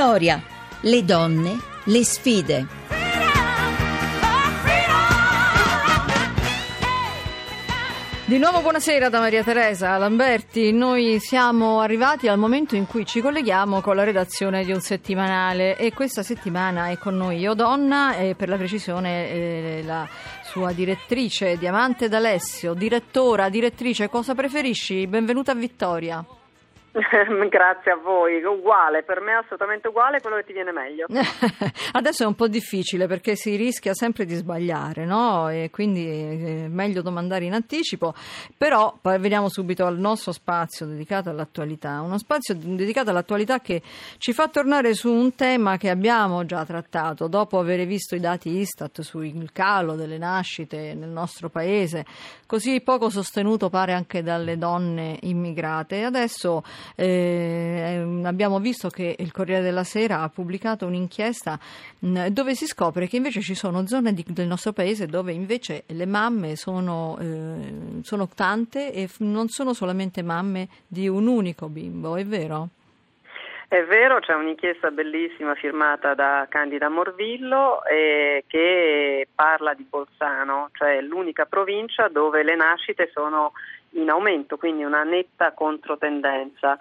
Vittoria, le donne, le sfide. Di nuovo buonasera da Maria Teresa Lamberti, noi siamo arrivati al momento in cui ci colleghiamo con la redazione di un settimanale e questa settimana è con noi Io Donna e per la precisione eh, la sua direttrice Diamante D'Alessio, direttora, direttrice, cosa preferisci? Benvenuta a Vittoria. Grazie a voi, uguale, per me è assolutamente uguale, quello che ti viene meglio. Adesso è un po' difficile perché si rischia sempre di sbagliare, no? E quindi è meglio domandare in anticipo, però veniamo subito al nostro spazio dedicato all'attualità, uno spazio dedicato all'attualità che ci fa tornare su un tema che abbiamo già trattato dopo aver visto i dati Istat sul calo delle nascite nel nostro paese, così poco sostenuto pare anche dalle donne immigrate. Adesso eh, abbiamo visto che il Corriere della Sera ha pubblicato un'inchiesta mh, dove si scopre che invece ci sono zone di, del nostro paese dove invece le mamme sono, eh, sono tante e non sono solamente mamme di un unico bimbo, è vero? È vero, c'è un'inchiesta bellissima firmata da Candida Morvillo eh, che parla di Bolzano, cioè l'unica provincia dove le nascite sono in aumento, quindi una netta controtendenza.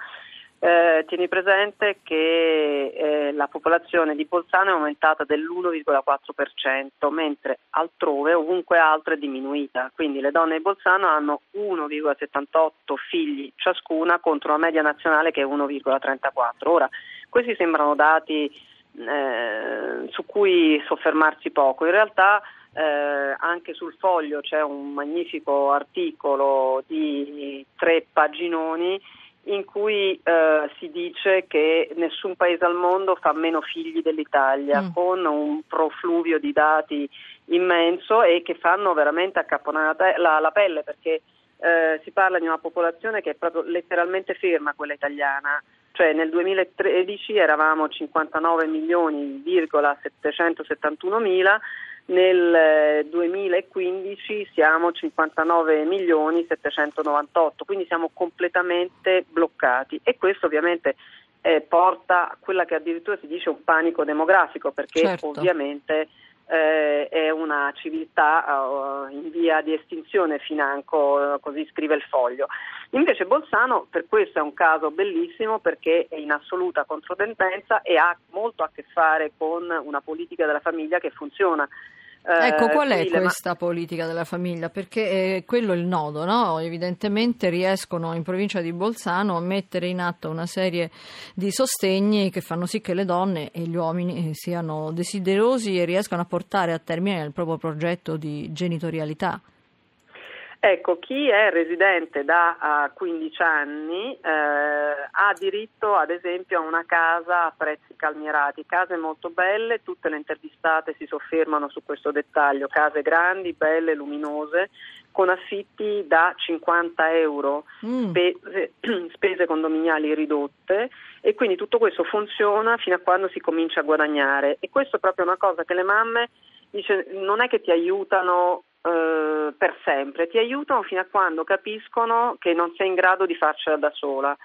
Eh, tieni presente che eh, la popolazione di Bolzano è aumentata dell'1,4%, mentre altrove, ovunque altro, è diminuita. Quindi le donne di Bolzano hanno 1,78 figli ciascuna contro la media nazionale che è 1,34. Ora, questi sembrano dati eh, su cui soffermarsi poco. In realtà eh, anche sul foglio c'è un magnifico articolo di tre paginoni in cui eh, si dice che nessun paese al mondo fa meno figli dell'Italia, mm. con un profluvio di dati immenso e che fanno veramente accapponare la, la pelle perché eh, si parla di una popolazione che è proprio letteralmente ferma, quella italiana. Cioè nel 2013 eravamo 59 milioni,771 mila, nel 2015 eh, siamo 59 milioni 798, quindi siamo completamente bloccati e questo ovviamente eh, porta a quella che addirittura si dice un panico demografico perché certo. ovviamente eh, è una civiltà uh, in via di estinzione financo, uh, così scrive il foglio. Invece Bolzano per questo è un caso bellissimo perché è in assoluta controtendenza e ha molto a che fare con una politica della famiglia che funziona. Ecco, eh, qual è questa ma... politica della famiglia? Perché è quello il nodo, no? Evidentemente riescono in provincia di Bolzano a mettere in atto una serie di sostegni che fanno sì che le donne e gli uomini siano desiderosi e riescano a portare a termine il proprio progetto di genitorialità. Ecco, chi è residente da uh, 15 anni eh, ha diritto ad esempio a una casa a prezzi calmierati, case molto belle, tutte le intervistate si soffermano su questo dettaglio, case grandi, belle, luminose, con affitti da 50 euro, mm. spese, spese condominiali ridotte. E quindi tutto questo funziona fino a quando si comincia a guadagnare. E questo è proprio una cosa che le mamme dice, non è che ti aiutano eh, per sempre, ti aiutano fino a quando capiscono che non sei in grado di farcela da sola.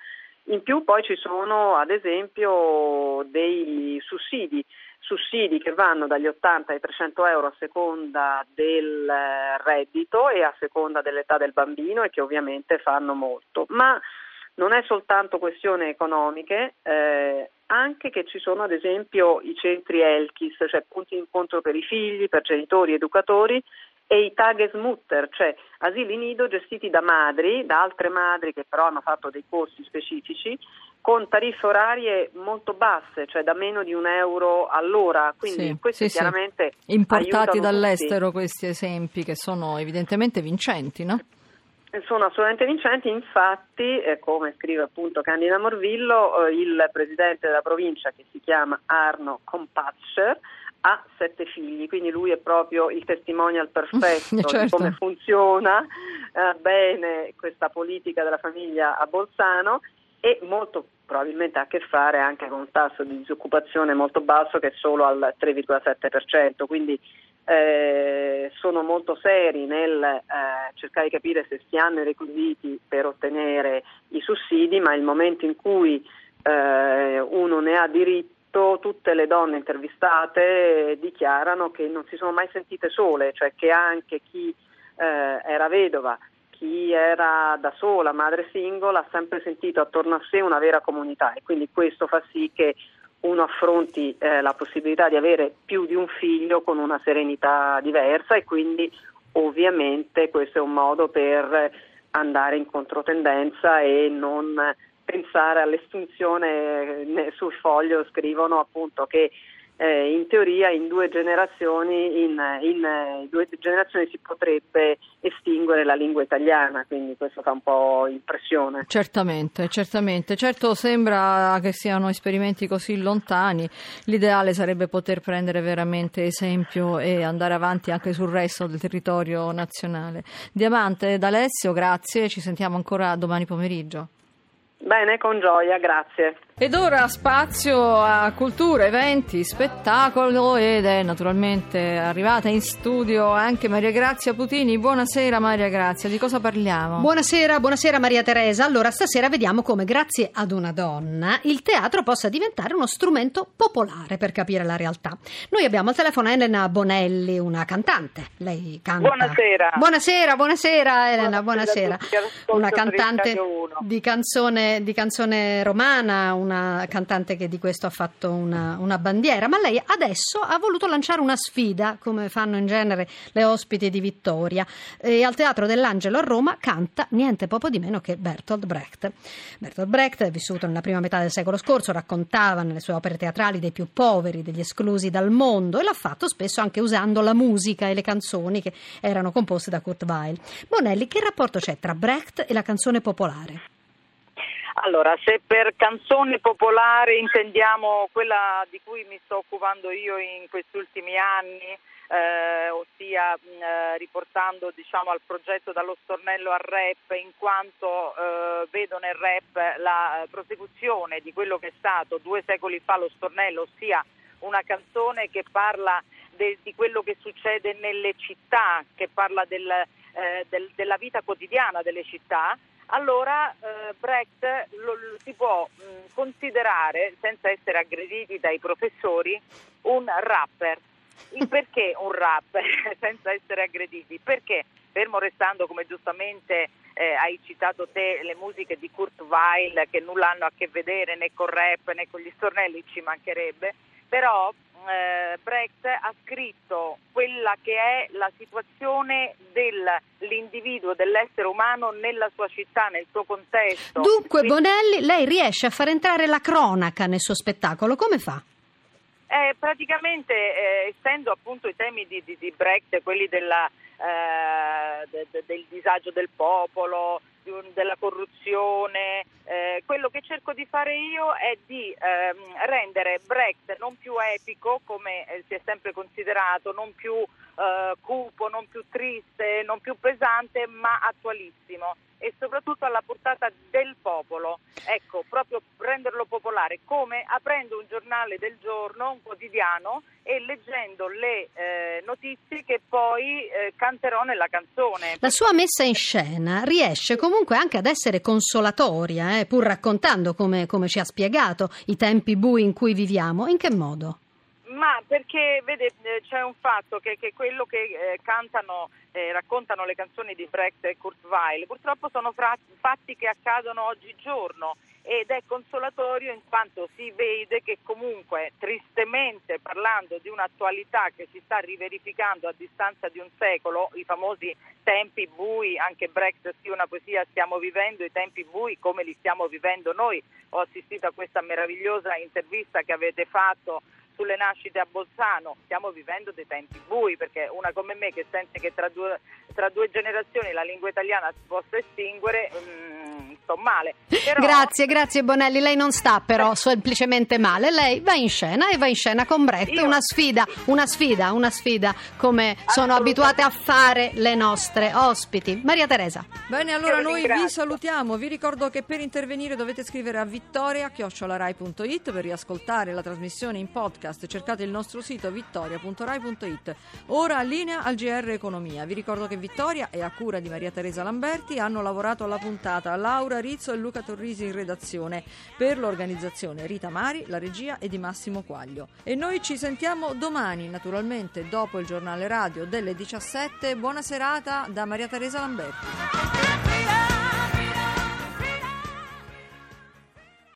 In più poi ci sono ad esempio dei sussidi, sussidi che vanno dagli 80 ai 300 euro a seconda del reddito e a seconda dell'età del bambino e che ovviamente fanno molto. Ma non è soltanto questione economiche, eh, anche che ci sono ad esempio i centri Elkis, cioè punti di incontro per i figli, per genitori, educatori, e i Tagesmutter, cioè asili nido gestiti da madri, da altre madri che però hanno fatto dei corsi specifici, con tariffe orarie molto basse, cioè da meno di un euro all'ora. Quindi sì, questi sì, chiaramente sì. importati dall'estero tutti. questi esempi che sono evidentemente vincenti, no? Sono assolutamente vincenti, infatti, eh, come scrive appunto Candida Morvillo, eh, il presidente della provincia che si chiama Arno Compatscher ha sette figli, quindi lui è proprio il testimonial perfetto certo. di come funziona eh, bene questa politica della famiglia a Bolzano e molto probabilmente ha a che fare anche con un tasso di disoccupazione molto basso che è solo al 3,7%, quindi eh, sono molto seri nel eh, cercare di capire se si hanno i requisiti per ottenere i sussidi, ma il momento in cui eh, uno ne ha diritto questo tutte le donne intervistate dichiarano che non si sono mai sentite sole, cioè che anche chi eh, era vedova, chi era da sola, madre singola, ha sempre sentito attorno a sé una vera comunità e quindi questo fa sì che uno affronti eh, la possibilità di avere più di un figlio con una serenità diversa e quindi ovviamente questo è un modo per andare in controtendenza e non pensare all'estinzione. Sul foglio scrivono appunto che eh, in teoria in due, generazioni, in, in eh, due generazioni si potrebbe estinguere la lingua italiana, quindi questo fa un po' impressione. Certamente, certamente. Certo sembra che siano esperimenti così lontani, l'ideale sarebbe poter prendere veramente esempio e andare avanti anche sul resto del territorio nazionale. Diamante, D'Alessio, grazie, ci sentiamo ancora domani pomeriggio. Bene, con gioia, grazie. Ed ora spazio a cultura, eventi, spettacolo ed è naturalmente arrivata in studio anche Maria Grazia Putini. Buonasera Maria Grazia, di cosa parliamo? Buonasera, buonasera Maria Teresa. Allora stasera vediamo come grazie ad una donna il teatro possa diventare uno strumento popolare per capire la realtà. Noi abbiamo al telefono Elena Bonelli, una cantante. Lei canta. Buonasera. Buonasera, buonasera Elena, buonasera. buonasera. Una cantante di canzone, di canzone romana una cantante che di questo ha fatto una, una, bandiera, ma lei adesso ha voluto lanciare una sfida, come fanno in genere le ospiti di Vittoria. E al Teatro dell'Angelo a Roma canta niente poco di meno che Bertolt Brecht. Bertolt Brecht vissuto nella prima metà del secolo scorso, raccontava nelle sue opere teatrali dei più poveri, degli esclusi dal mondo e l'ha fatto spesso anche usando la musica e le canzoni che erano composte da Kurt Weill. Bonelli, che rapporto c'è tra Brecht e la canzone popolare? Allora, se per canzone popolare intendiamo quella di cui mi sto occupando io in questi ultimi anni, eh, ossia mh, eh, riportando diciamo, al progetto dallo stornello al rap, in quanto eh, vedo nel rap la prosecuzione di quello che è stato due secoli fa lo stornello, ossia una canzone che parla de, di quello che succede nelle città, che parla del, eh, del, della vita quotidiana delle città allora eh, Brecht lo, lo, si può mh, considerare, senza essere aggrediti dai professori, un rapper. Il perché un rapper senza essere aggrediti? Perché, fermo restando come giustamente eh, hai citato te le musiche di Kurt Weill che nulla hanno a che vedere né con rap né con gli stornelli, ci mancherebbe, però eh, Brecht ha scritto quella che è la situazione dell'individuo, dell'essere umano nella sua città, nel suo contesto. Dunque, Quindi, Bonelli, lei riesce a far entrare la cronaca nel suo spettacolo, come fa? Eh, praticamente, eh, essendo appunto i temi di, di, di Brecht, quelli della, eh, de, de, del disagio del popolo, della corruzione. Eh, quello che cerco di fare io è di ehm, rendere Brecht non più epico come eh, si è sempre considerato, non più eh, cupo, non più triste, non più pesante, ma attualissimo e soprattutto alla portata del popolo. Ecco, proprio renderlo popolare, come aprendo un giornale del giorno, un quotidiano e leggendo le eh, notizie che poi eh, canterò nella canzone. La sua messa in scena riesce comunque anche ad essere consolatoria, eh, pur raccontando, come, come ci ha spiegato, i tempi bui in cui viviamo. In che modo? Ma perché vede, eh, c'è un fatto che, che quello che eh, cantano, eh, raccontano le canzoni di Brecht e Kurt Weill purtroppo sono fra- fatti che accadono oggigiorno ed è consolatorio in quanto si vede che comunque tristemente parlando di un'attualità che si sta riverificando a distanza di un secolo, i famosi tempi bui, anche Brecht sì una poesia, stiamo vivendo i tempi bui come li stiamo vivendo noi. Ho assistito a questa meravigliosa intervista che avete fatto sulle nascite a Bolzano. Stiamo vivendo dei tempi bui perché una come me che sente che tra due, tra due generazioni la lingua italiana si possa estinguere mm, sto male. Però... Grazie, grazie Bonelli, lei non sta però semplicemente male, lei va in scena e va in scena con Brecht, Io... una sfida, una sfida, una sfida come sono abituate a fare le nostre ospiti. Maria Teresa. Bene, allora noi vi salutiamo, vi ricordo che per intervenire dovete scrivere a vittoria.it per riascoltare la trasmissione in podcast podcast, cercate il nostro sito vittoria.rai.it. Ora linea al GR Economia. Vi ricordo che Vittoria e a cura di Maria Teresa Lamberti hanno lavorato alla puntata. Laura Rizzo e Luca Torrisi in redazione. Per l'organizzazione Rita Mari, la regia è di Massimo Quaglio. E noi ci sentiamo domani, naturalmente, dopo il giornale radio delle 17. Buona serata da Maria Teresa Lamberti.